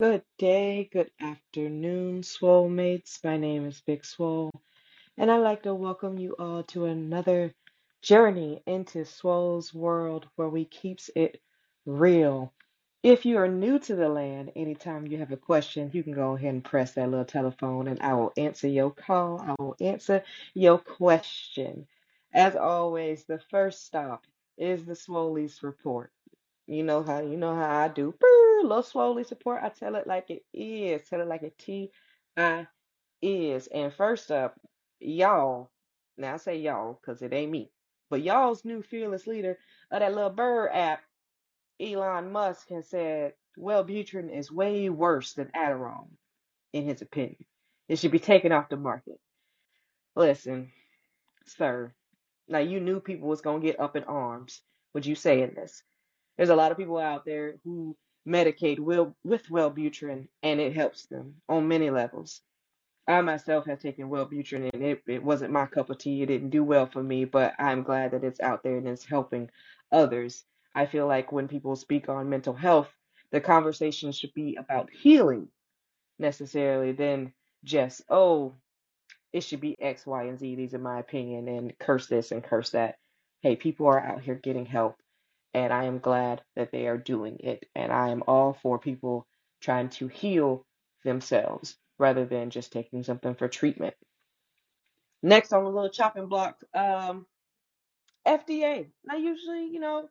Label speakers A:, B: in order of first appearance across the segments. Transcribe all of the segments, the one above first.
A: Good day, good afternoon, Swole mates. My name is Big Swole, and I'd like to welcome you all to another journey into Swole's world where we keeps it real. If you are new to the land, anytime you have a question, you can go ahead and press that little telephone, and I will answer your call. I will answer your question. As always, the first stop is the Swoleys Report. You know how you know how I do. Brr, little Swoleys Report. I tell it like it is. Tell it like it T I is. And first up, y'all. Now I say y'all because it ain't me. But y'all's new fearless leader of that little bird app, Elon Musk, has said Wellbutrin is way worse than Adderall, in his opinion. It should be taken off the market. Listen, sir. Now you knew people was gonna get up in arms Would you saying this. There's a lot of people out there who medicate will with Wellbutrin and it helps them on many levels. I myself have taken Wellbutrin and it, it wasn't my cup of tea. It didn't do well for me, but I'm glad that it's out there and it's helping others. I feel like when people speak on mental health, the conversation should be about healing necessarily than just, oh, it should be X, Y, and Z. These are my opinion, and curse this and curse that. Hey, people are out here getting help, and I am glad that they are doing it. And I am all for people trying to heal themselves rather than just taking something for treatment. Next on the little chopping block, um, FDA. Now, usually, you know,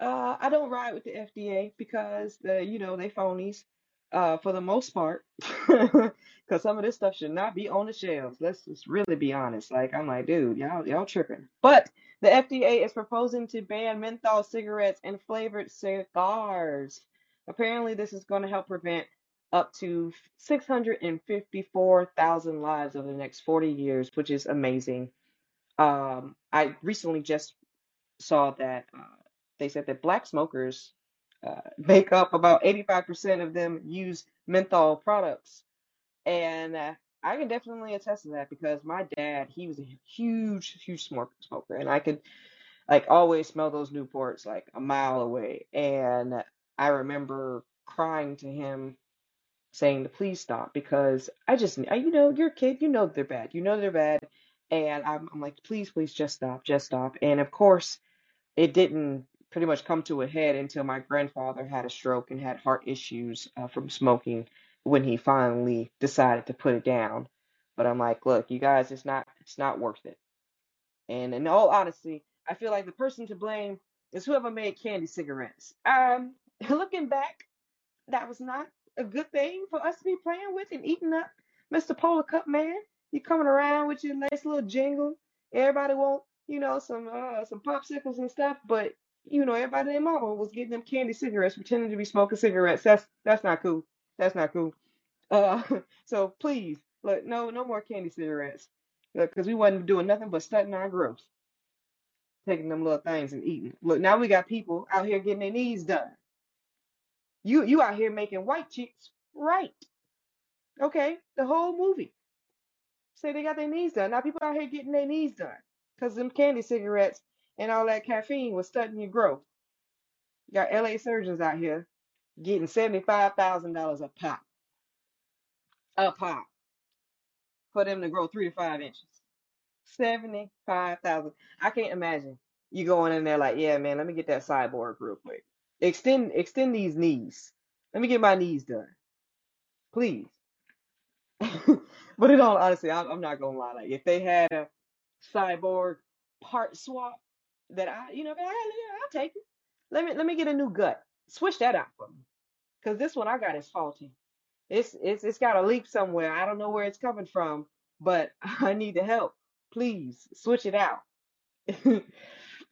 A: uh, I don't ride with the FDA because the, you know, they phonies, uh, for the most part. Because some of this stuff should not be on the shelves. Let's just really be honest. Like, I'm like, dude, y'all, y'all tripping. But the FDA is proposing to ban menthol cigarettes and flavored cigars. Apparently, this is going to help prevent up to 654,000 lives over the next 40 years, which is amazing. Um, I recently just saw that uh, they said that black smokers uh, make up about 85% of them use menthol products. And uh, I can definitely attest to that because my dad, he was a huge, huge smoker, smoker, and I could like always smell those Newports like a mile away. And I remember crying to him saying to please stop because I just, I, you know, you're a kid, you know they're bad, you know they're bad. And I'm, I'm like, please, please just stop, just stop. And of course, it didn't pretty much come to a head until my grandfather had a stroke and had heart issues uh, from smoking when he finally decided to put it down. But I'm like, look, you guys, it's not it's not worth it. And in all honesty, I feel like the person to blame is whoever made candy cigarettes. Um, looking back, that was not a good thing for us to be playing with and eating up. Mr. Polar Cup Man, you coming around with your nice little jingle. Everybody want, you know, some uh some popsicles and stuff, but you know, everybody in mama was getting them candy cigarettes, pretending to be smoking cigarettes. That's that's not cool. That's not cool. Uh, so please, look, no, no more candy cigarettes, because we wasn't doing nothing but stunting our growth, taking them little things and eating. Look, now we got people out here getting their knees done. You you out here making white chicks right. Okay, the whole movie. Say they got their knees done. Now people out here getting their knees done because them candy cigarettes and all that caffeine was stunting your growth. You Got LA surgeons out here getting seventy-five thousand dollars a pop, a pop for them to grow three to five inches. Seventy-five thousand. I can't imagine you going in there like, yeah, man, let me get that cyborg real quick. Extend extend these knees. Let me get my knees done, please. But in all honesty, I'm, I'm not gonna lie. Like, if they had a cyborg part swap that I, you know, I, I'll take it. Let me let me get a new gut. Switch that out for me, because this one I got is faulty. It's it's it's got a leak somewhere. I don't know where it's coming from, but I need the help. Please switch it out.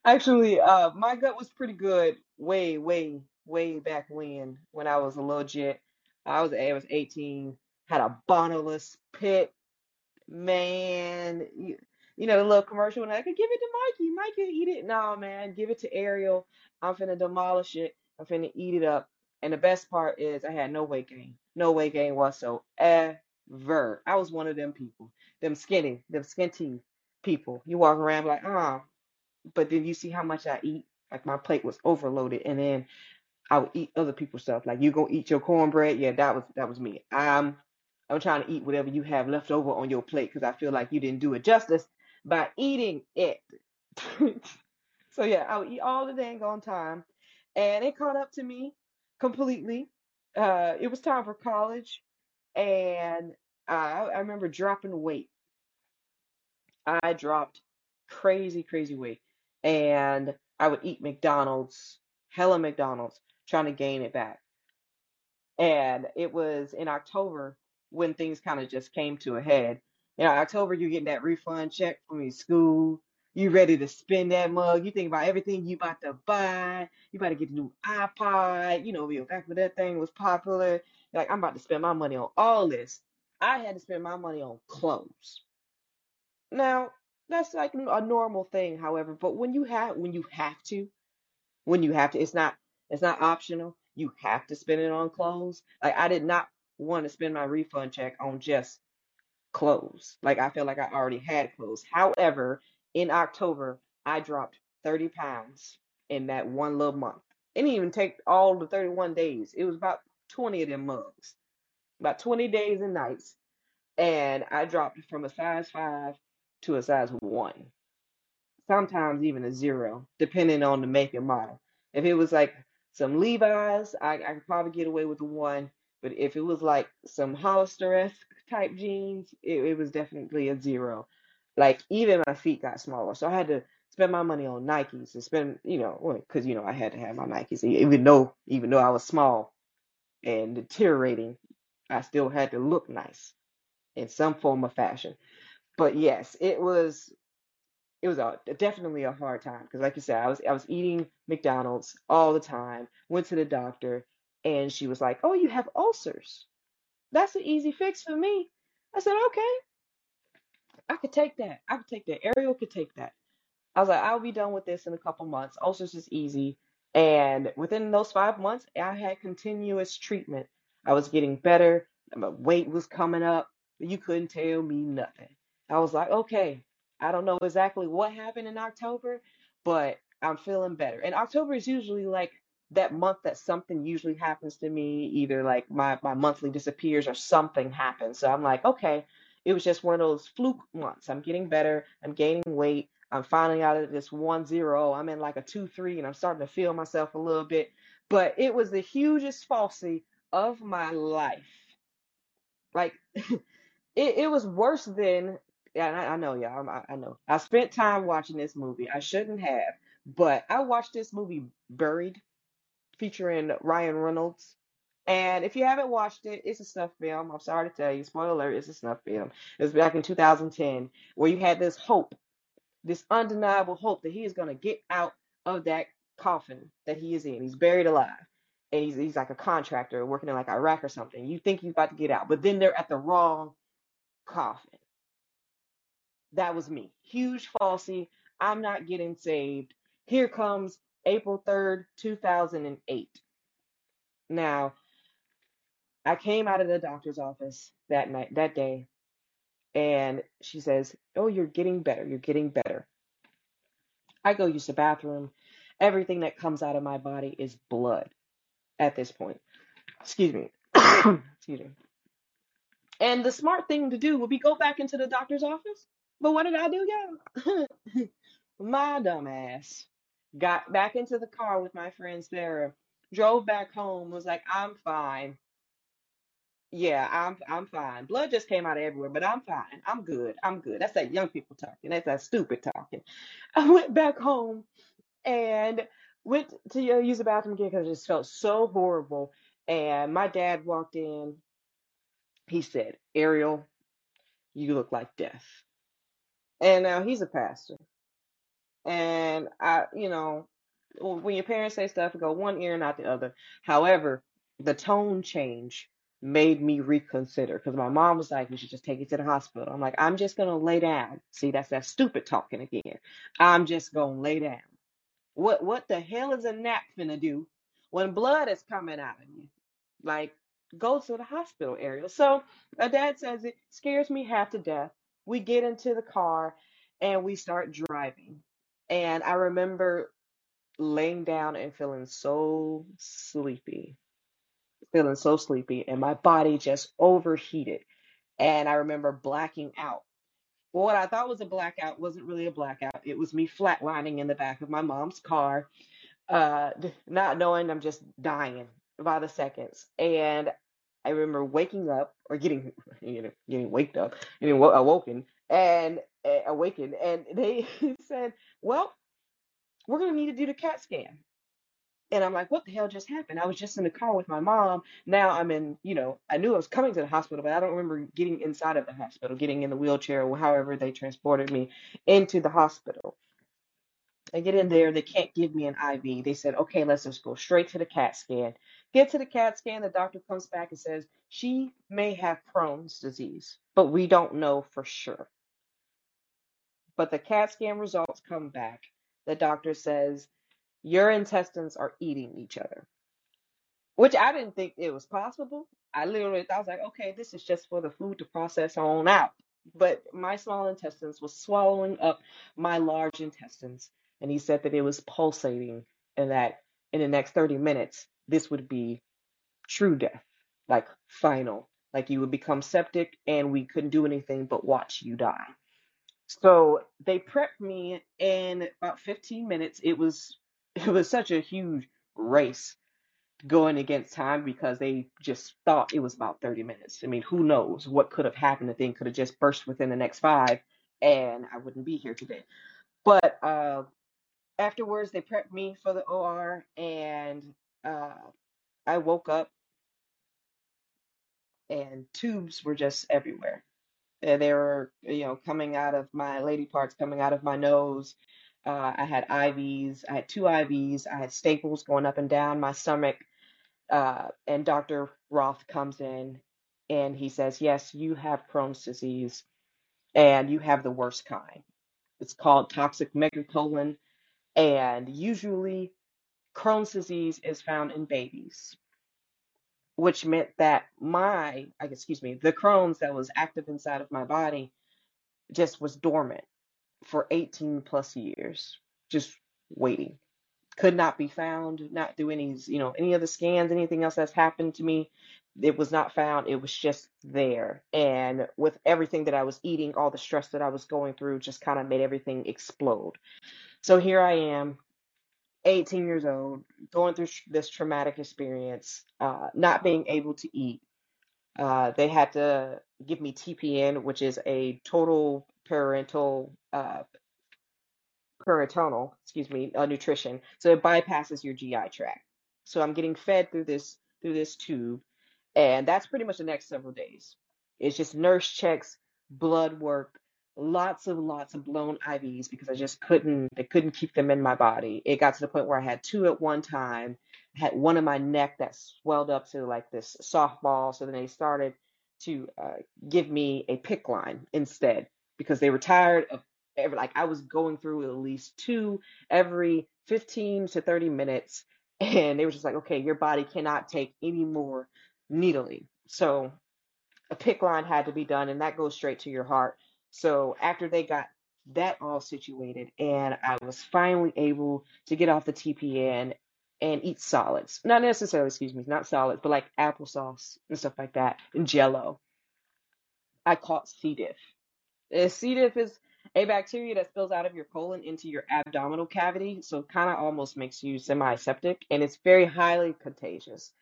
A: Actually, uh, my gut was pretty good way, way, way back when, when I was a little jit. I was I was 18, had a boneless pit, man. You, you know the little commercial when I could give it to Mikey, Mikey eat it. No, man, give it to Ariel. I'm finna demolish it. I'm finna eat it up. And the best part is I had no weight gain, no weight gain whatsoever. I was one of them people, them skinny, them skinty people. You walk around like, ah. But then you see how much I eat. Like my plate was overloaded, and then I would eat other people's stuff. Like you gonna eat your cornbread? Yeah, that was that was me. I'm I'm trying to eat whatever you have left over on your plate because I feel like you didn't do it justice by eating it. so yeah, I would eat all the dang on time, and it caught up to me completely. Uh, it was time for college, and I I remember dropping weight. I dropped crazy crazy weight, and I would eat McDonald's, hella McDonald's, trying to gain it back And it was in October when things kind of just came to a head. You know, October, you're getting that refund check from your school. You ready to spend that mug. You think about everything you about to buy. You about to get a new iPod. You know, back when that thing was popular. You're like, I'm about to spend my money on all this. I had to spend my money on clothes. Now, that's like a normal thing, however, but when you have when you have to, when you have to. It's not it's not optional. You have to spend it on clothes. Like I did not want to spend my refund check on just clothes. Like I felt like I already had clothes. However, in October, I dropped 30 pounds in that one little month. It didn't even take all the 31 days. It was about 20 of them mugs, about 20 days and nights. And I dropped from a size five to a size one sometimes even a zero, depending on the make and model. If it was like some Levi's, I, I could probably get away with one. But if it was like some Hollister-esque type jeans, it, it was definitely a zero. Like even my feet got smaller, so I had to spend my money on Nikes and spend, you know, because you know I had to have my Nikes, even though even though I was small and deteriorating, I still had to look nice in some form of fashion. But yes, it was it was a definitely a hard time because like you said i was i was eating mcdonald's all the time went to the doctor and she was like oh you have ulcers. That's an easy fix for me. I said okay i could take that i could take that ariel could take that I was like, I'll be done with this in a couple months. Ulcers is easy. And within those five months, I had continuous treatment. I was getting better. My weight was coming up. You couldn't tell me nothing. I was like, okay, I don't know exactly what happened in October, but I'm feeling better. And October is usually like that month that something usually happens to me, either like my, my monthly disappears or something happens. So I'm like, okay, it was just one of those fluke months. I'm getting better. I'm gaining weight I'm finally out of this one zero, I'm in like a two three, and I'm starting to feel myself a little bit. But it was the hugest falsy of my life. Like it, it was worse than. Yeah, I, I know, y'all. I, I know. I spent time watching this movie. I shouldn't have, but I watched this movie Buried, featuring Ryan Reynolds. And if you haven't watched it, it's a snuff film. I'm sorry to tell you, spoiler alert, it's a snuff film. It was back in 2010, where you had this hope this undeniable hope that he is going to get out of that coffin that he is in. He's buried alive. And he's, he's like a contractor working in like Iraq or something. You think he's about to get out, but then they're at the wrong coffin. That was me. Huge falsy. I'm not getting saved. Here comes April 3rd, 2008. Now, I came out of the doctor's office that night, that day, and she says, Oh, you're getting better. You're getting better. I go use the bathroom. Everything that comes out of my body is blood at this point. Excuse me. Excuse me. And the smart thing to do would be go back into the doctor's office. But what did I do, y'all? my dumbass got back into the car with my friend Sarah, drove back home, was like, I'm fine. Yeah, I'm I'm fine. Blood just came out of everywhere, but I'm fine. I'm good. I'm good. That's that young people talking. That's that stupid talking. I went back home and went to uh, use the bathroom again because it just felt so horrible. And my dad walked in. He said, Ariel, you look like death. And now he's a pastor. And I, you know, when your parents say stuff, go one ear and not the other. However, the tone change made me reconsider because my mom was like, "You should just take it to the hospital." I'm like, "I'm just gonna lay down." See, that's that stupid talking again. I'm just gonna lay down. What what the hell is a nap finna do when blood is coming out of you? Like, go to the hospital area. So my dad says it scares me half to death. We get into the car and we start driving. And I remember laying down and feeling so sleepy, feeling so sleepy, and my body just overheated. And I remember blacking out. Well, what I thought was a blackout wasn't really a blackout. It was me flatlining in the back of my mom's car uh not knowing I'm just dying by the seconds. And I remember waking up or getting you know getting waked up, getting wo- awoken and uh, awakened, and they said, "Well, we're gonna need to do the CAT scan." And I'm like, "What the hell just happened?" I was just in the car with my mom. Now I'm in, you know, I knew I was coming to the hospital, but I don't remember getting inside of the hospital, getting in the wheelchair or however they transported me into the hospital. I get in mm-hmm. there, they can't give me an IV. They said, okay, let's just go straight to the CAT scan. Get to the CAT scan, the doctor comes back and says, she may have Crohn's disease, but we don't know for sure. But the CAT scan results come back. The doctor says, your intestines are eating each other which I didn't think it was possible. I literally thought I was like, okay, this is just for the food to process on out. But my small intestines was swallowing up my large intestines, and he said that it was pulsating, and that in the next 30 minutes, this would be true death, like final, like you would become septic, and we couldn't do anything but watch you die. So they prepped me and about 15 minutes. It was it was such a huge race going against time because they just thought it was about 30 minutes. I mean, who knows what could have happened? The thing could have just burst within the next five and I wouldn't be here today. But uh, afterwards, they prepped me for the OR and uh, I woke up and tubes were just everywhere. And they were, you know, coming out of my lady parts, coming out of my nose. Uh, I had IVs. I had two IVs. I had staples going up and down my stomach uh, and Dr. Roth comes in and he says, Yes, you have Crohn's disease and you have the worst kind. It's called toxic megacolon, and usually Crohn's disease is found in babies, which meant that my, excuse me, the Crohn's that was active inside of my body just was dormant for 18 plus years, just waiting. could not be found, not do any, you know, any of the scans, anything else that's happened to me. It was not found. It was just there. And with everything that I was eating, all the stress that I was going through just kind of made everything explode. So here I am, 18 years old, going through this traumatic experience, uh, not being able to eat. Uh, they had to give me TPN, which is a total parenteral uh, peritoneal, excuse me, uh, nutrition. So it bypasses your GI tract. So I'm getting fed through this through this tube, and that's pretty much the next several days. It's just nurse checks, blood work, lots of lots of blown IVs because I just couldn't they couldn't keep them in my body. It got to the point where I had two at one time. I had one in my neck that swelled up to like this softball. So then they started to uh, give me a PICC line instead because they were tired of every like I was going through at least two every 15 to 30 minutes and they were just like okay your body cannot take any more needling so a PICC line had to be done and that goes straight to your heart so after they got that all situated and I was finally able to get off the TPN and eat solids not necessarily excuse me not solids but like applesauce and stuff like that and jello I caught C. diff C. diff is a bacteria that spills out of your colon into your abdominal cavity, so it kind of almost makes you semi-septic, and it's very highly contagious.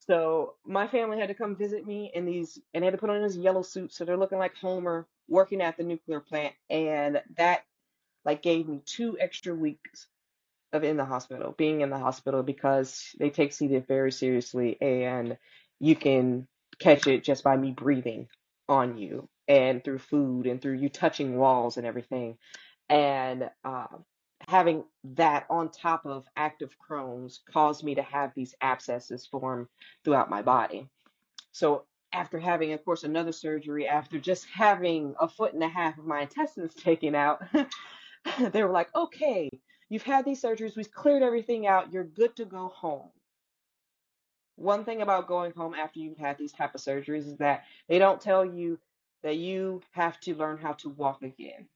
A: So my family had to come visit me in these, and they had to put on this yellow suit, so they're looking like Homer working at the nuclear plant, and that like gave me two extra weeks of in the hospital, being in the hospital because they take diff very seriously, and you can catch it just by me breathing on you and through food and through you touching walls and everything. And uh, having that on top of active Crohn's caused me to have these abscesses form throughout my body. So after having, of course, another surgery, after just having a foot and a half of my intestines taken out, they were like, okay, you've had these surgeries, we've cleared everything out, you're good to go home. One thing about going home after you've had these type of surgeries is that they don't tell you that you have to learn how to walk again.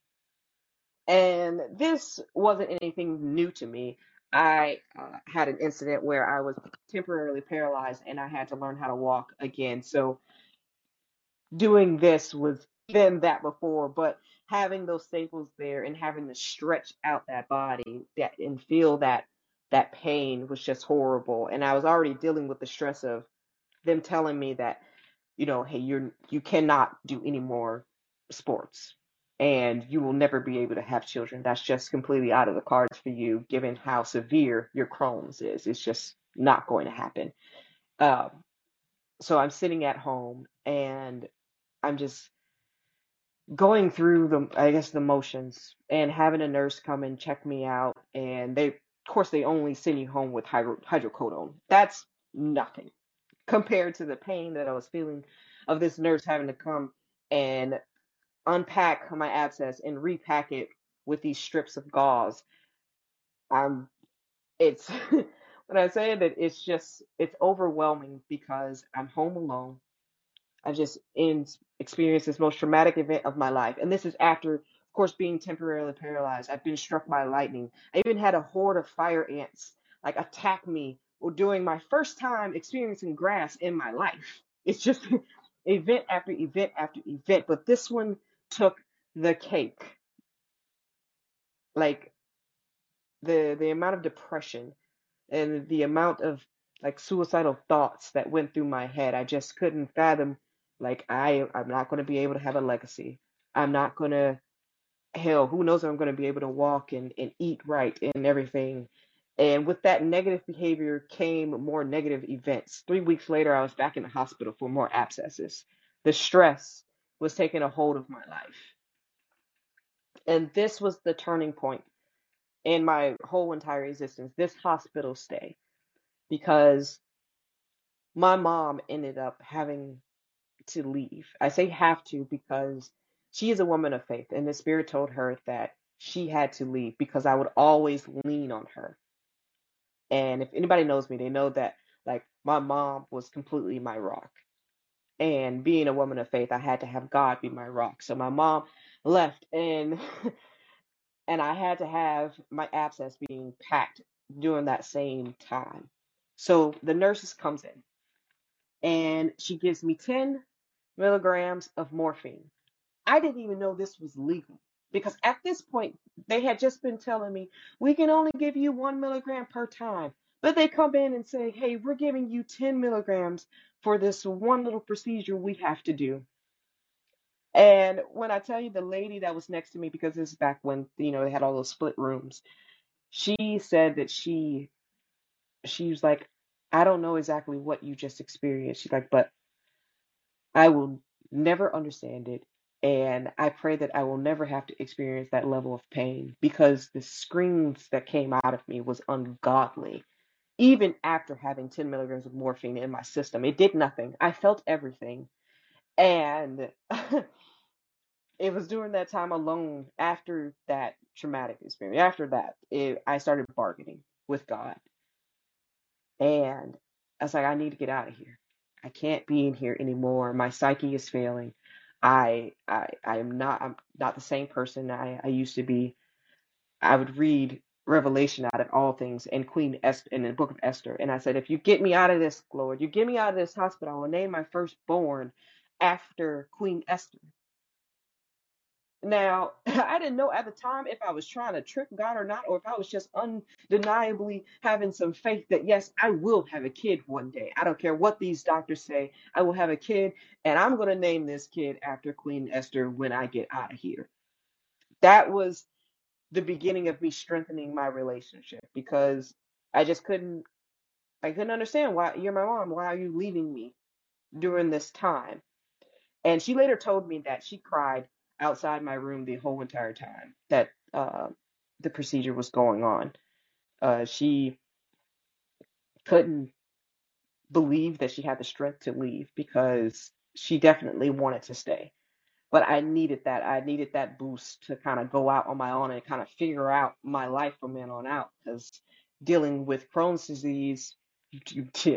A: And this wasn't anything new to me. I uh, had an incident where I was temporarily paralyzed and I had to learn how to walk again. So doing this was been that before, but having those staples there and having to stretch out that body that and feel that that pain was just horrible. And I was already dealing with the stress of them telling me that you know, hey, you're you cannot do any more sports and you will never be able to have children. That's just completely out of the cards for you, given how severe your Crohn's is. It's just not going to happen. Um, so I'm sitting at home and I'm just going through the, I guess, the motions and having a nurse come and check me out. And they, of course, they only send you home with hydro, hydrocodone. That's nothing compared to the pain that I was feeling of this nurse having to come and unpack my abscess and repack it with these strips of gauze. Um, it's when I say that it's just it's overwhelming because I'm home alone. I've just in, experienced this most traumatic event of my life, and this is after, of course, being temporarily paralyzed. I've been struck by lightning. I even had a horde of fire ants like attack me during my first time experiencing grass in my life. It's just event after event after event, but this one took the cake. Like the the amount of depression and the amount of like suicidal thoughts that went through my head, I just couldn't fathom. Like I I'm not going to be able to have a legacy. I'm not going to hell, who knows if I'm going to be able to walk and, and eat right and everything. And with that negative behavior came more negative events. Three weeks later, I was back in the hospital for more abscesses. The stress was taking a hold of my life. And this was the turning point in my whole entire existence, this hospital stay, because my mom ended up having to leave. I say have to because she is a woman of faith, and the Spirit told her that she had to leave because I would always lean on her And if anybody knows me, they know that like my mom was completely my rock. And being a woman of faith, I had to have God be my rock. So my mom left and and I had to have my abscess being packed during that same time. So the nurses comes in and she gives me 10 milligrams of morphine. I didn't even know this was legal because at this point they had just been telling me we can only give you one milligram per time. But they come in and say, hey, we're giving you 10 milligrams for this one little procedure we have to do. And when I tell you the lady that was next to me, because this is back when you know they had all those split rooms, she said that she she was like, I don't know exactly what you just experienced. She's like, but I will never understand it. And I pray that I will never have to experience that level of pain because the screams that came out of me was ungodly. Even after having 10 milligrams of morphine in my system, it did nothing. I felt everything. And it was during that time alone, after that traumatic experience, after that, it, I started bargaining with God. And I was like, I need to get out of here. I can't be in here anymore. My psyche is failing. I I I am not I'm not the same person I, I used to be. I would read Revelation out of all things and Queen Esther in the book of Esther. And I said, if you get me out of this, Lord, you get me out of this hospital, I will name my firstborn after Queen Esther. Now, I didn't know at the time if I was trying to trick God or not, or if I was just undeniably having some faith that, yes, I will have a kid one day. I don't care what these doctors say. I will have a kid, and I'm going to name this kid after Queen Esther when I get out of here. That was the beginning of me strengthening my relationship because I just couldn't, I couldn't understand why you're my mom. Why are you leaving me during this time? And she later told me that she cried outside my room the whole entire time that uh, the procedure was going on. Uh, she couldn't believe that she had the strength to leave because she definitely wanted to stay. But I needed that. I needed that boost to kind of go out on my own and kind of figure out my life from then on out because dealing with Crohn's disease,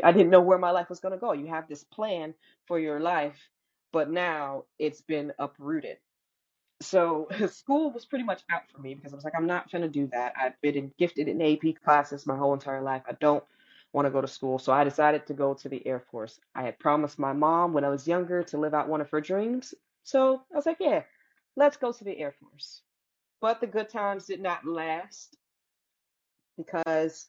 A: I didn't know where my life was going to go. You have this plan for your life, but now it's been uprooted So school was pretty much out for me because I was like, I'm not gonna do that. I've been gifted in AP classes my whole entire life. I don't want to go to school. So I decided to go to the Air Force. I had promised my mom when I was younger to live out one of her dreams. So I was like, yeah, let's go to the Air Force. But the good times did not last because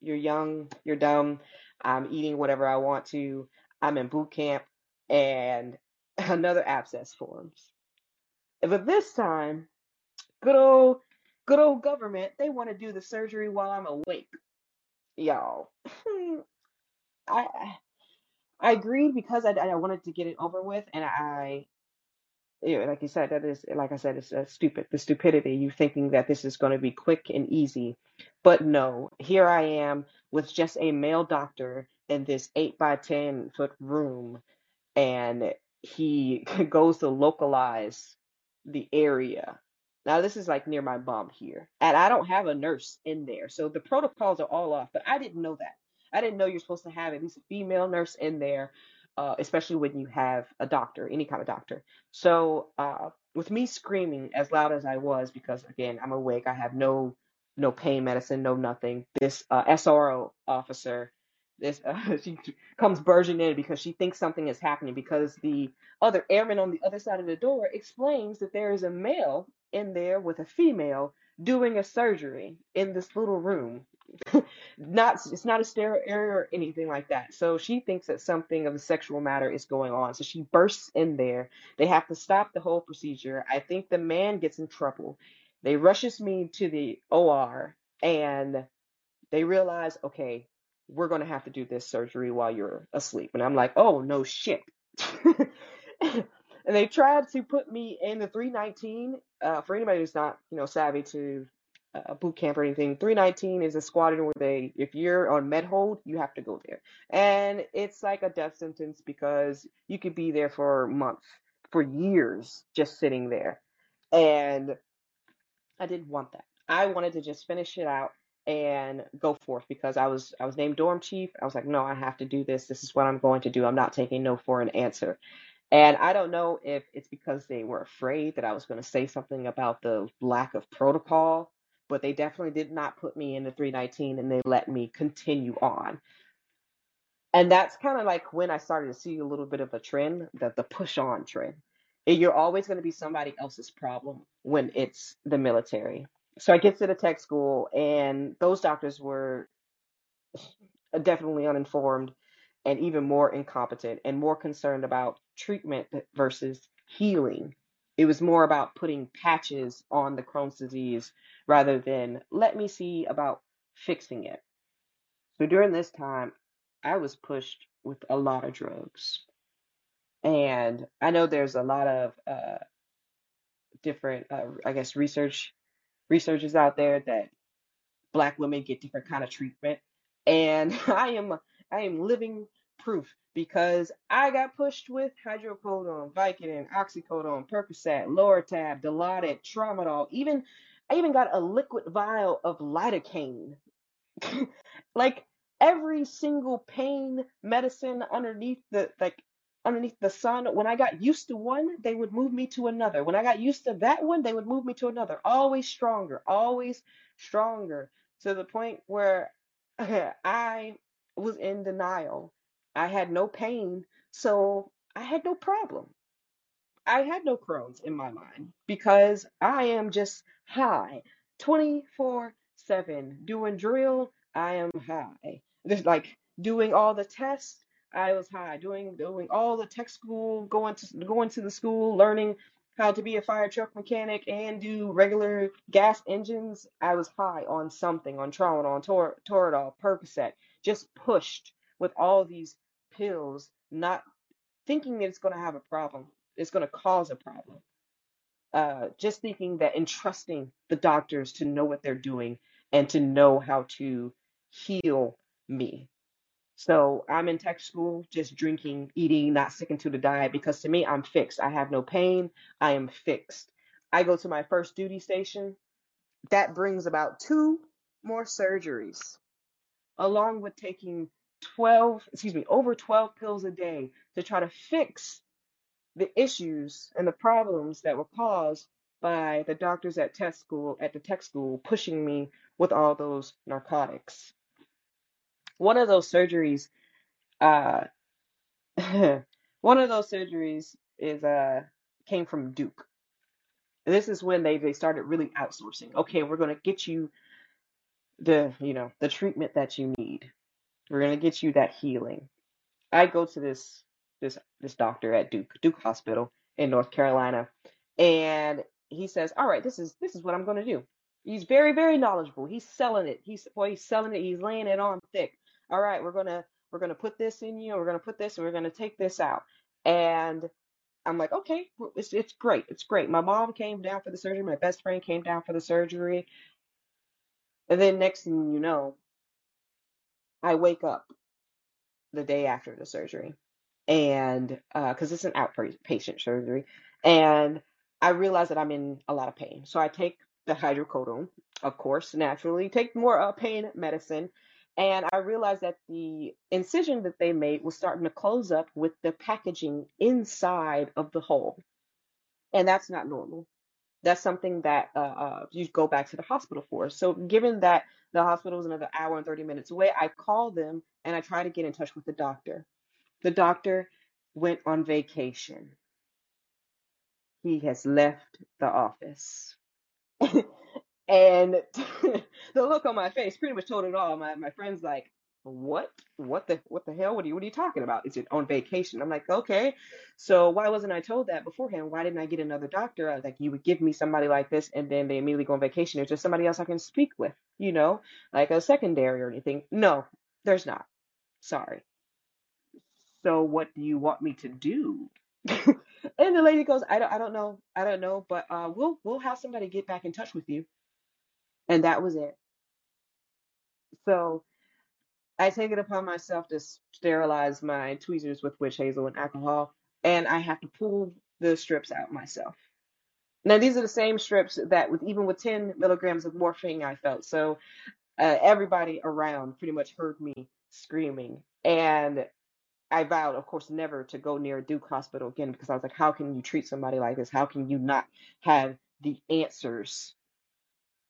A: you're young, you're dumb, I'm eating whatever I want to, I'm in boot camp, and another abscess forms. But this time, good old good old government, they want to do the surgery while I'm awake. Y'all. I I agreed because I, I wanted to get it over with, and I, you know, like you said, that is, like I said, it's uh, stupid. The stupidity, you thinking that this is going to be quick and easy, but no. Here I am with just a male doctor in this eight by ten foot room and he goes to localize the area. Now, this is like near my bum here, and I don't have a nurse in there, so the protocols are all off. But I didn't know that. I didn't know you're supposed to have at least a female nurse in there, uh, especially when you have a doctor, any kind of doctor. So, uh, with me screaming as loud as I was, because again, I'm awake, I have no no pain medicine, no nothing. This uh, SRO officer this uh, she comes barging in because she thinks something is happening because the other airman on the other side of the door explains that there is a male in there with a female doing a surgery in this little room. Not it's not a sterile area or anything like that. So she thinks that something of a sexual matter is going on. So she bursts in there. They have to stop the whole procedure. I think the man gets in trouble. They rushes me to the OR and they realize, okay, we're to have to do this surgery while you're asleep. And I'm like, oh, no shit. and they tried to put me in the 319. Uh, for anybody who's not, you know, savvy to uh, boot camp or anything, 319 is a squadron where they, if you're on med hold, you have to go there. And it's like a death sentence because you could be there for months, for years, just sitting there. And I didn't want that. I wanted to just finish it out and go forth because I was I was named dorm chief. I was like, no, I have to do this. This is what I'm going to do. I'm not taking no for an answer. And I don't know if it's because they were afraid that I was going to say something about the lack of protocol, but they definitely did not put me in the 319 and they let me continue on. And that's kind of like when I started to see a little bit of a trend, that the push on trend. And You're always going to be somebody else's problem when it's the military. So I get to the tech school, and those doctors were definitely uninformed and even more incompetent and more concerned about treatment versus healing. It was more about putting patches on the Crohn's disease rather than let me see about fixing it. So during this time, I was pushed with a lot of drugs. And I know there's a lot of uh, different, uh, I guess, research researchers out there that black women get different kind of treatment. And I am I am living proof because I got pushed with hydrocodone, Vicodin, oxycodone, Percocet, Lortab, Dilaudid, Tramadol, even I even got a liquid vial of lidocaine. Like every single pain medicine underneath the like underneath the sun when i got used to one they would move me to another. When i got used to that one they would move me to another. Always stronger always stronger to the point where i was in denial. I had no pain so i had no problem I had no Crohn's in my mind because I am just high 24/7 doing drill. I am high. Just like doing all the tests. I was high doing doing all the tech school, going to going to the school, learning how to be a fire truck mechanic and do regular gas engines. I was high on something, on Tramadol, on Tor- Toradol, Percocet, just pushed with all these pills, not thinking that it's going to have a problem. It's going to cause a problem. Uh, just thinking that entrusting the doctors to know what they're doing and to know how to heal me. So I'm in tech school, just drinking, eating, not sticking to the diet because to me, I'm fixed. I have no pain. I am fixed. I go to my first duty station. That brings about two more surgeries, along with taking 12, excuse me, over 12 pills a day to try to fix the issues and the problems that were caused by the doctors at test school at the tech school pushing me with all those narcotics. One of those surgeries, uh, one of those surgeries is uh came from Duke. This is when they they started really outsourcing. Okay, we're gonna get you the you know the treatment that you need. We're gonna get you that healing. I go to this this this doctor at Duke Duke Hospital in North Carolina, and he says, "All right, this is this is what I'm going to do." He's very very knowledgeable. He's selling it. He's boy, he's selling it. He's laying it on thick. All right, we're gonna we're gonna put this in you. We're gonna put this, and we're gonna take this out. And I'm like, okay, it's it's great. It's great. My mom came down for the surgery. My best friend came down for the surgery, and then next thing you know, I wake up the day after the surgery and because it's an outpatient surgery, and I realize that I'm in a lot of pain. So I take the hydrocodone, of course, naturally, take more uh, pain medicine, and I realized that the incision that they made was starting to close up with the packaging inside of the hole, and that's not normal. That's something that uh, uh, you go back to the hospital for. So, given that the hospital is another hour and 30 minutes away, I call them and I try to get in touch with the doctor. The doctor went on vacation. He has left the office. And the look on my face pretty much told it all. My my friend's like, "What? What the what the hell? What are you what are you talking about? Is it on vacation?" I'm like, "Okay." So why wasn't I told that beforehand? Why didn't I get another doctor? I was like, "You would give me somebody like this, and then they immediately go on vacation. There's just somebody else I can speak with, you know, like a secondary or anything." No, there's not. Sorry. So what do you want me to do? And the lady goes, I don't, I don't know, I don't know, but uh, we'll we'll have somebody get back in touch with you. And that was it. So I take it upon myself to sterilize my tweezers with witch hazel and alcohol, and I have to pull the strips out myself. Now these are the same strips that, with even with 10 milligrams of morphine, I felt. So uh, everybody around pretty much heard me screaming, and I vowed, of course, never to go near Duke Hospital again because I was like, how can you treat somebody like this? How can you not have the answers?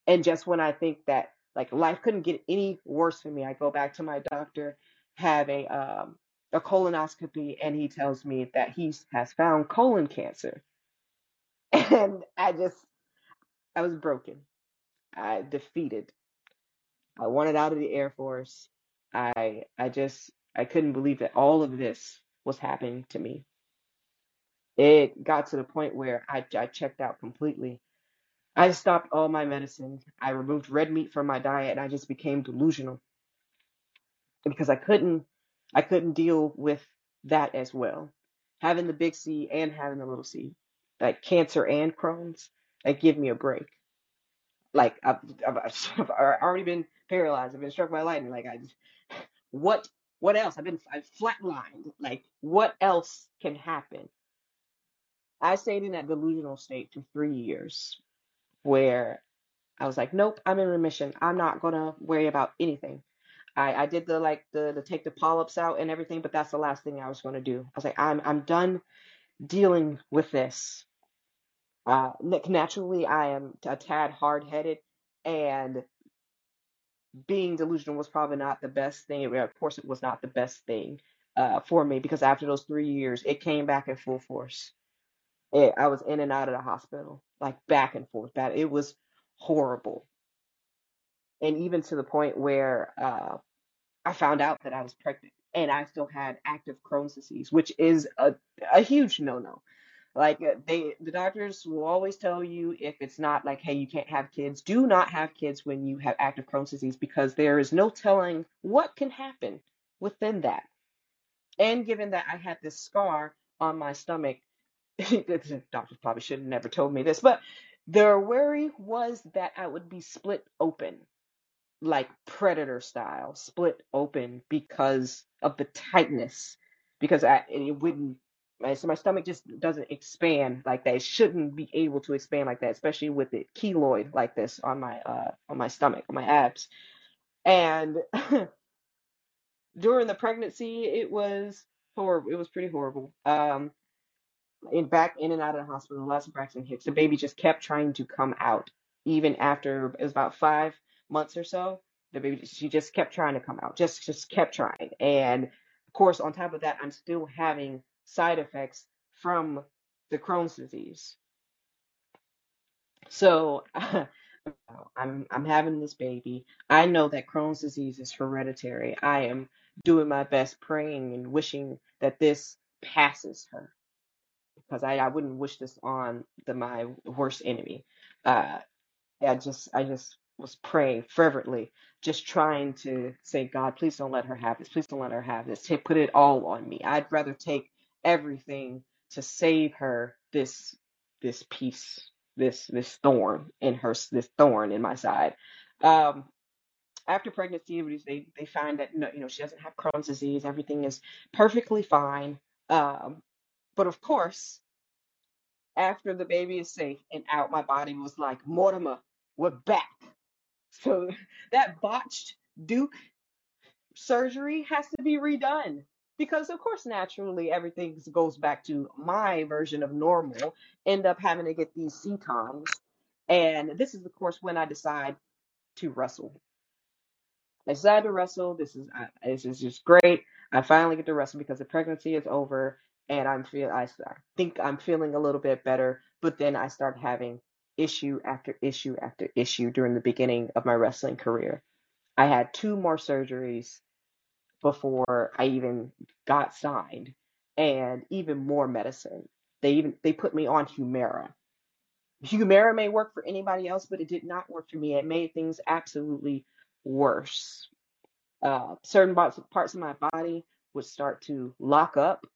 A: And just when I think that like life couldn't get any worse for me, I go back to my doctor, have a um a colonoscopy, and he tells me that he has found colon cancer. And I just I was broken. I defeated. I wanted out of the Air Force. I I just I couldn't believe that all of this was happening to me. It got to the point where I I checked out completely. I stopped all my medicine. I removed red meat from my diet, and I just became delusional because I couldn't I couldn't deal with that as well. Having the big C and having the little C, like cancer and Crohn's, like give me a break. Like I've, I've, I've already been paralyzed. I've been struck by lightning. Like I, what what else? I've been I've flatlined. Like what else can happen? I stayed in that delusional state for three years, where I was like, nope, I'm in remission. I'm not gonna worry about anything. I, I did the like the the take the polyps out and everything, but that's the last thing I was to do. I was like, I'm I'm done dealing with this. Uh, naturally, I am a tad hard headed, and being delusional was probably not the best thing. Of course, it was not the best thing uh, for me because after those three years, it came back in full force. It, I was in and out of the hospital, like back and forth. That it was horrible, and even to the point where uh, I found out that I was pregnant and I still had active Crohn's disease, which is a, a huge no-no. Like uh, they, the doctors will always tell you if it's not like, hey, you can't have kids, do not have kids when you have active Crohn's disease because there is no telling what can happen within that. And given that I had this scar on my stomach, the doctors probably should have never told me this, but their worry was that I would be split open like predator style, split open because of the tightness. Because I it wouldn't so my stomach just doesn't expand like that. It shouldn't be able to expand like that, especially with it keloid like this on my uh on my stomach, on my abs. And during the pregnancy, it was horrible. It was pretty horrible. Um, in back in and out of the hospital, lots of Braxton Hicks. The baby just kept trying to come out, even after it was about five months or so. The baby, she just kept trying to come out, just just kept trying. And of course, on top of that, I'm still having side effects from the Crohn's disease. So I'm I'm having this baby. I know that Crohn's disease is hereditary. I am doing my best, praying and wishing that this passes her because I, I wouldn't wish this on the my worst enemy. Uh, I just I just was praying fervently, just trying to say, God, please don't let her have this. Please don't let her have this. Take put it all on me. I'd rather take everything to save her this this piece, this this thorn in her this thorn in my side. Um, after pregnancy, they they find that you know she doesn't have Crohn's disease. Everything is perfectly fine. Um, but of course after the baby is safe and out, my body was like, Mortimer, we're back. So that botched Duke surgery has to be redone. Because of course, naturally, everything goes back to my version of normal. End up having to get these setons. And this is, of course, when I decide to wrestle. I decide to wrestle. This is I, this is just great. I finally get to wrestle because the pregnancy is over, and I'm feel I think I'm feeling a little bit better. But then I start having issue after issue after issue during the beginning of my wrestling career. I had two more surgeries before I even got signed, and even more medicine. They even they put me on Humira. Humira may work for anybody else, but it did not work for me. It made things absolutely worse uh, certain parts parts of my body would start to lock up,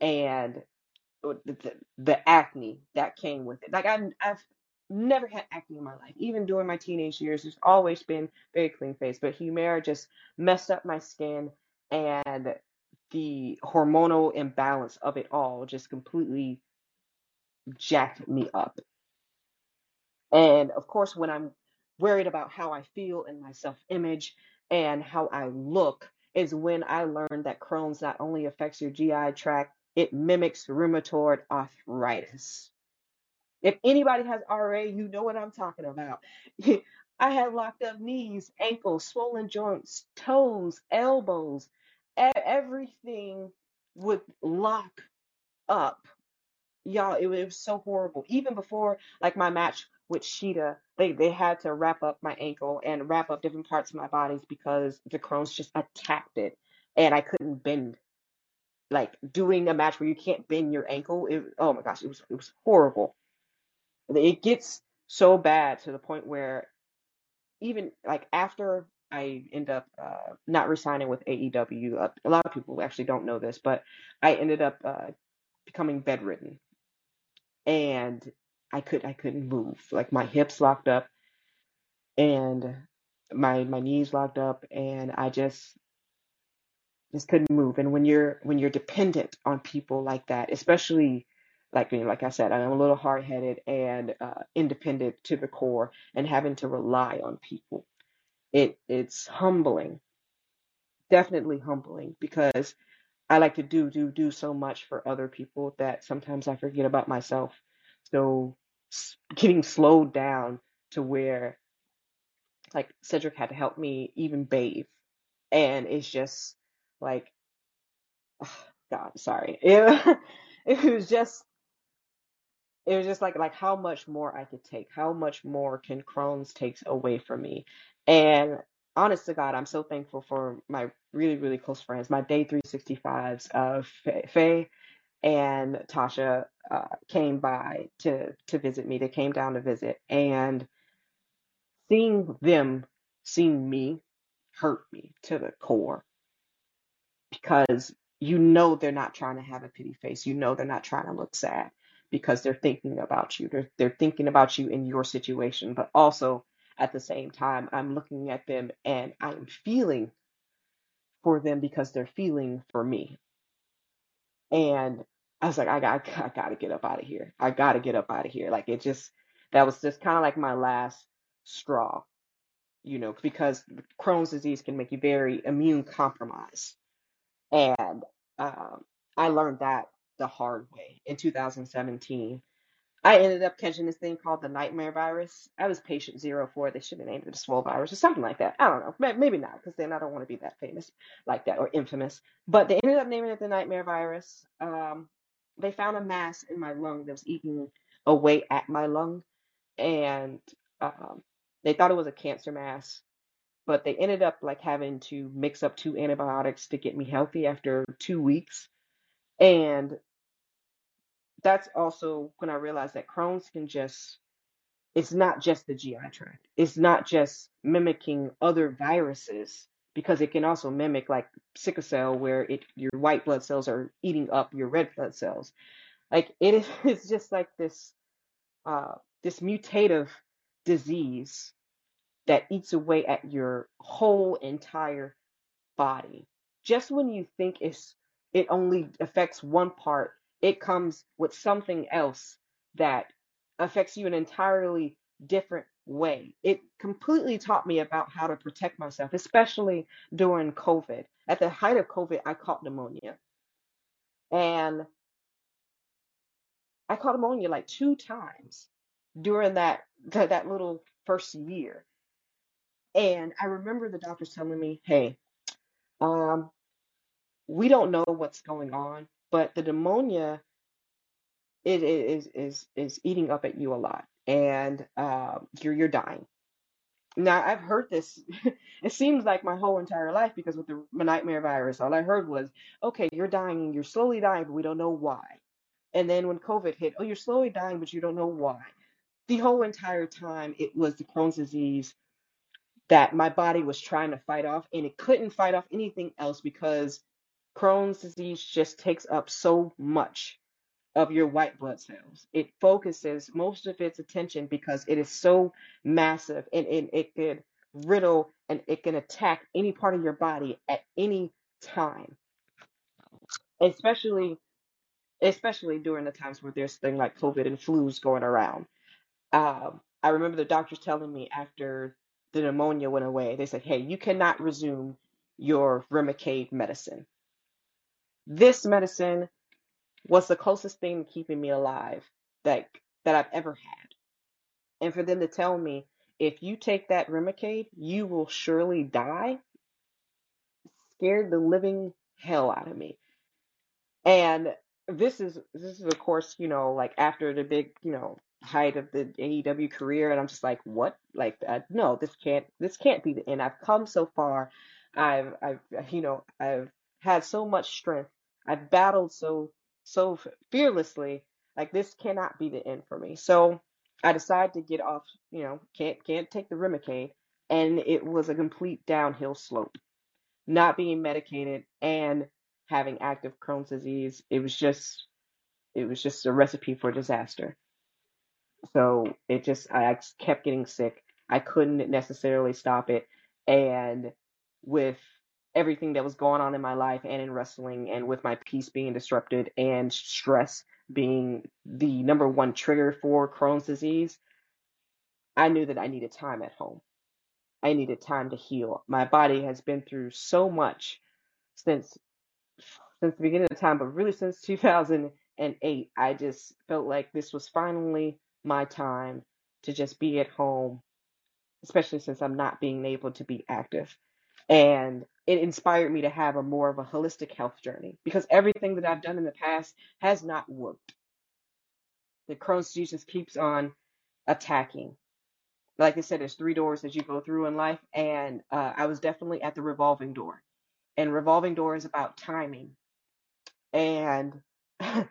A: and the, the, acne that came with it. Like I, I've never had acne in my life, even during my teenage years. It's always been very clean face, but Humira just messed up my skin, and the hormonal imbalance of it all just completely jacked me up. And of course, when I'm worried about how I feel and my self image and how I look, is when I learned that Crohn's not only affects your GI tract, it mimics rheumatoid arthritis. If anybody has RA, you know what I'm talking about. I had locked up knees, ankles, swollen joints, toes, elbows, everything would lock up Y'all, it, it was so horrible. Even before like my match with Shida, they they had to wrap up my ankle and wrap up different parts of my bodies because the Crohn's just attacked it, and I couldn't bend. Like doing a match where you can't bend your ankle, it oh my gosh, it was it was horrible. It gets so bad to the point where even like after I end up uh, not resigning with AEW, uh, a lot of people actually don't know this, but I ended up uh, becoming bedridden and I could I couldn't move. Like my hips locked up and my my knees locked up and I just just couldn't move. And when you're when you're dependent on people like that, especially like know, like I said, I'm a little hard headed and uh, independent to the core, and having to rely on people. It it's humbling, definitely humbling, because I like to do do do so much for other people that sometimes I forget about myself. So getting slowed down to where like Cedric had to help me even bathe, and it's just like God, sorry. It, it was just it was just like like how much more I could take, how much more can Crohn's takes away from me, and honest to God, I'm so thankful for my really really close friends, my day 365s of Faye and Tasha uh, came by to to visit me. They came down to visit, and seeing them, seeing me, hurt me to the core because you know they're not trying to have a pity face. You know they're not trying to look sad because they're thinking about you. They're they're thinking about you in your situation, but also at the same time, I'm looking at them and I'm feeling for them because they're feeling for me And I was like, I got, I got to get up out of here. I got to get up out of here. Like it just, that was just kind of like my last straw, you know, because Crohn's disease can make you very immune compromised. And um, I learned that the hard way in 2017 I ended up catching this thing called the nightmare virus. I was patient zero for. They should have named it the swole virus or something like that. I don't know. Maybe not, because then I don't want to be that famous like that or infamous. But they ended up naming it the nightmare virus. Um, they found a mass in my lung that was eating away at my lung, and um, they thought it was a cancer mass. But they ended up like having to mix up two antibiotics to get me healthy after two weeks. And that's also when I realized that Crohn's can just it's not just the GI tract. It's not just mimicking other viruses because it can also mimic like sickle cell where it your white blood cells are eating up your red blood cells. Like it is it's just like this uh this mutative disease that eats away at your whole entire body. Just when you think it's it only affects one part, it comes with something else that affects you in an entirely different way. It completely taught me about how to protect myself, especially during COVID. At the height of COVID, I caught pneumonia. And I caught pneumonia like two times during that that, that little first year. And I remember the doctors telling me, "Hey, um, we don't know what's going on, but the pneumonia it is is is eating up at you a lot, and um, you're you're dying. Now I've heard this. It seems like my whole entire life because with the nightmare virus, all I heard was, "Okay, you're dying. You're slowly dying, but we don't know why." And then when COVID hit, "Oh, you're slowly dying, but you don't know why." The whole entire time, it was the Crohn's disease that my body was trying to fight off, and it couldn't fight off anything else because Crohn's disease just takes up so much of your white blood cells. It focuses most of its attention because it is so massive and, and it could riddle and it can attack any part of your body at any time, especially especially during the times where there's things like COVID and flus going around. Um, I remember the doctors telling me after the pneumonia went away, they said, "Hey, you cannot resume your Remicade medicine. This medicine was the closest thing to keeping me alive that that I've ever had. And for them to tell me, if you take that Remicade, you will surely die, scared the living hell out of me. And this is this is of course, you know, like after the big, you know, height of the AEW career, and I'm just like, what? Like, uh, no, this can't this can't be the end. I've come so far. I've I've you know I've had so much strength. I've battled so so fearlessly. Like this cannot be the end for me. So I decided to get off. You know, can't can't take the Remicade, and it was a complete downhill slope. Not being medicated and having active Crohn's disease, it was just it was just a recipe for disaster. So it just I kept getting sick. I couldn't necessarily stop it, and with everything that was going on in my life and in wrestling, and with my peace being disrupted and stress being the number one trigger for Crohn's disease, I knew that I needed time at home. I needed time to heal. My body has been through so much since since the beginning of time, but really since 2008, I just felt like this was finally my time to just be at home, especially since I'm not being able to be active. And it inspired me to have a more of a holistic health journey because everything that I've done in the past has not worked. The Crohn's disease just keeps on attacking. Like I said, there's three doors that you go through in life, and uh, I was definitely at the revolving door. And revolving door is about timing. And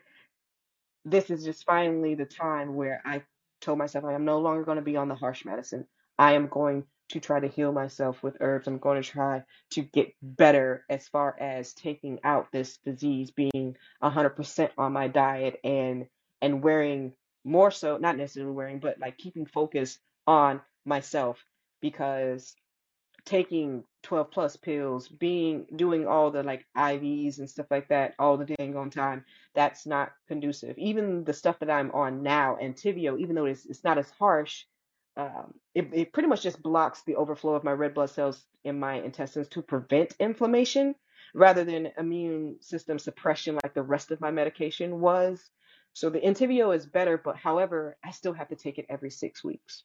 A: this is just finally the time where I told myself I am no longer going to be on the harsh medicine. I am going to try to heal myself with herbs. I'm going to try to get better as far as taking out this disease, being 100% on my diet and and wearing more so, not necessarily wearing, but like keeping focus on myself because taking 12 plus pills, being doing all the like IVs and stuff like that all the dang on time, that's not conducive. Even the stuff that I'm on now, Entyvio, even though it's it's not as harsh, um, it, it pretty much just blocks the overflow of my red blood cells in my intestines to prevent inflammation. rather than immune system suppression like the rest of my medication was. So the Entyvio is better, but however, I still have to take it every six weeks.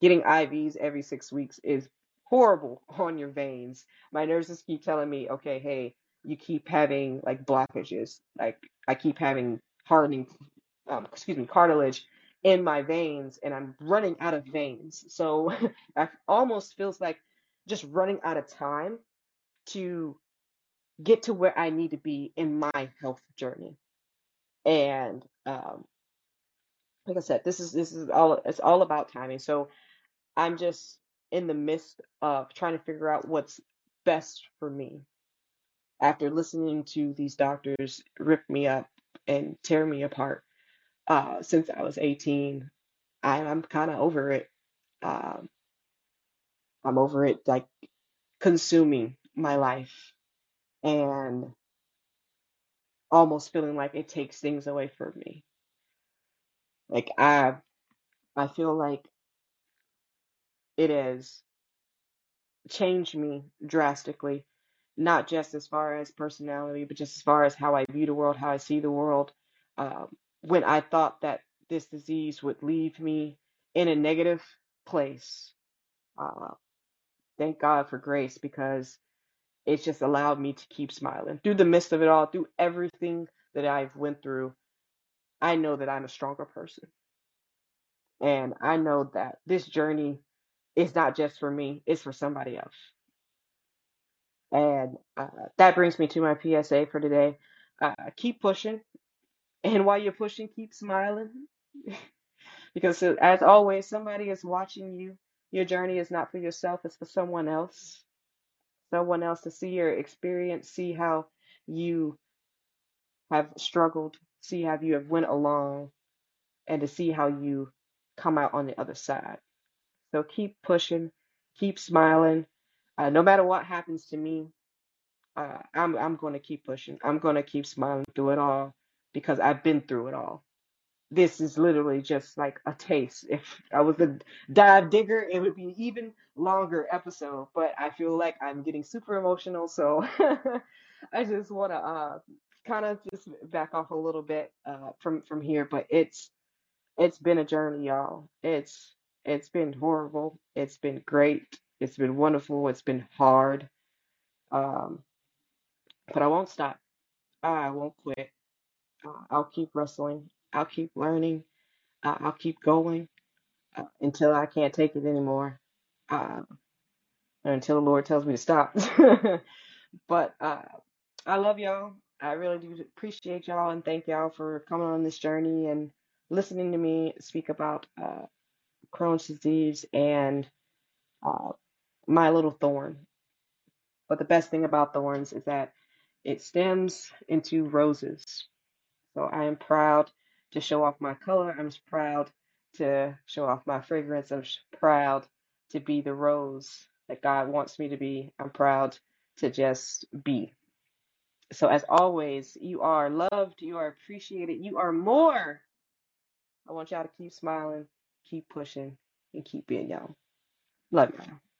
A: Getting IVs every six weeks is horrible on your veins. My nurses keep telling me, okay, hey, you keep having like blockages. Like I keep having hardening, um, excuse me, cartilage in my veins, and I'm running out of veins. So I almost feels like just running out of time to get to where I need to be in my health journey. And um, like I said, this is this is all it's all about timing. So I'm just in the midst of trying to figure out what's best for me. After listening to these doctors rip me up and tear me apart uh, since I was 18, I, I'm kind of over it. Um, I'm over it like consuming my life and almost feeling like it takes things away from me. Like I I feel like it has changed me drastically, not just as far as personality, but just as far as how I view the world, how I see the world. Um, when I thought that this disease would leave me in a negative place, uh, thank God for grace because it's just allowed me to keep smiling through the midst of it all, through everything that I've went through. I know that I'm a stronger person, and I know that this journey is not just for me; it's for somebody else. And uh, that brings me to my PSA for today. Uh, keep pushing. And while you're pushing, keep smiling. Because as always, somebody is watching you. Your journey is not for yourself, it's for someone else. Someone else to see your experience, see how you have struggled, see how you have went along, and to see how you come out on the other side. So keep pushing, keep smiling. Uh, no matter what happens to me, uh, I'm I'm going to keep pushing. I'm going to keep smiling through it all because I've been through it all. This is literally just like a taste. If I was a dive digger, it would be an even longer episode. But I feel like I'm getting super emotional, so I just want to uh, kind of just back off a little bit uh, from from here. But it's it's been a journey, y'all. It's it's been horrible. It's been great. It's been wonderful. It's been hard. Um, but I won't stop. I won't quit. Uh, I'll keep wrestling. I'll keep learning. Uh, I'll keep going uh, until I can't take it anymore. Uh, until the Lord tells me to stop. but uh, I love y'all. I really do appreciate y'all and thank y'all for coming on this journey and listening to me speak about uh, Crohn's disease and uh, my little thorn. But the best thing about thorns is that it stems into roses. So I am proud to show off my color. I'm proud to show off my fragrance. I'm proud to be the rose that God wants me to be. I'm proud to just be. So as always, you are loved, you are appreciated, you are more. I want y'all to keep smiling, keep pushing, and keep being y'all. Love y'all.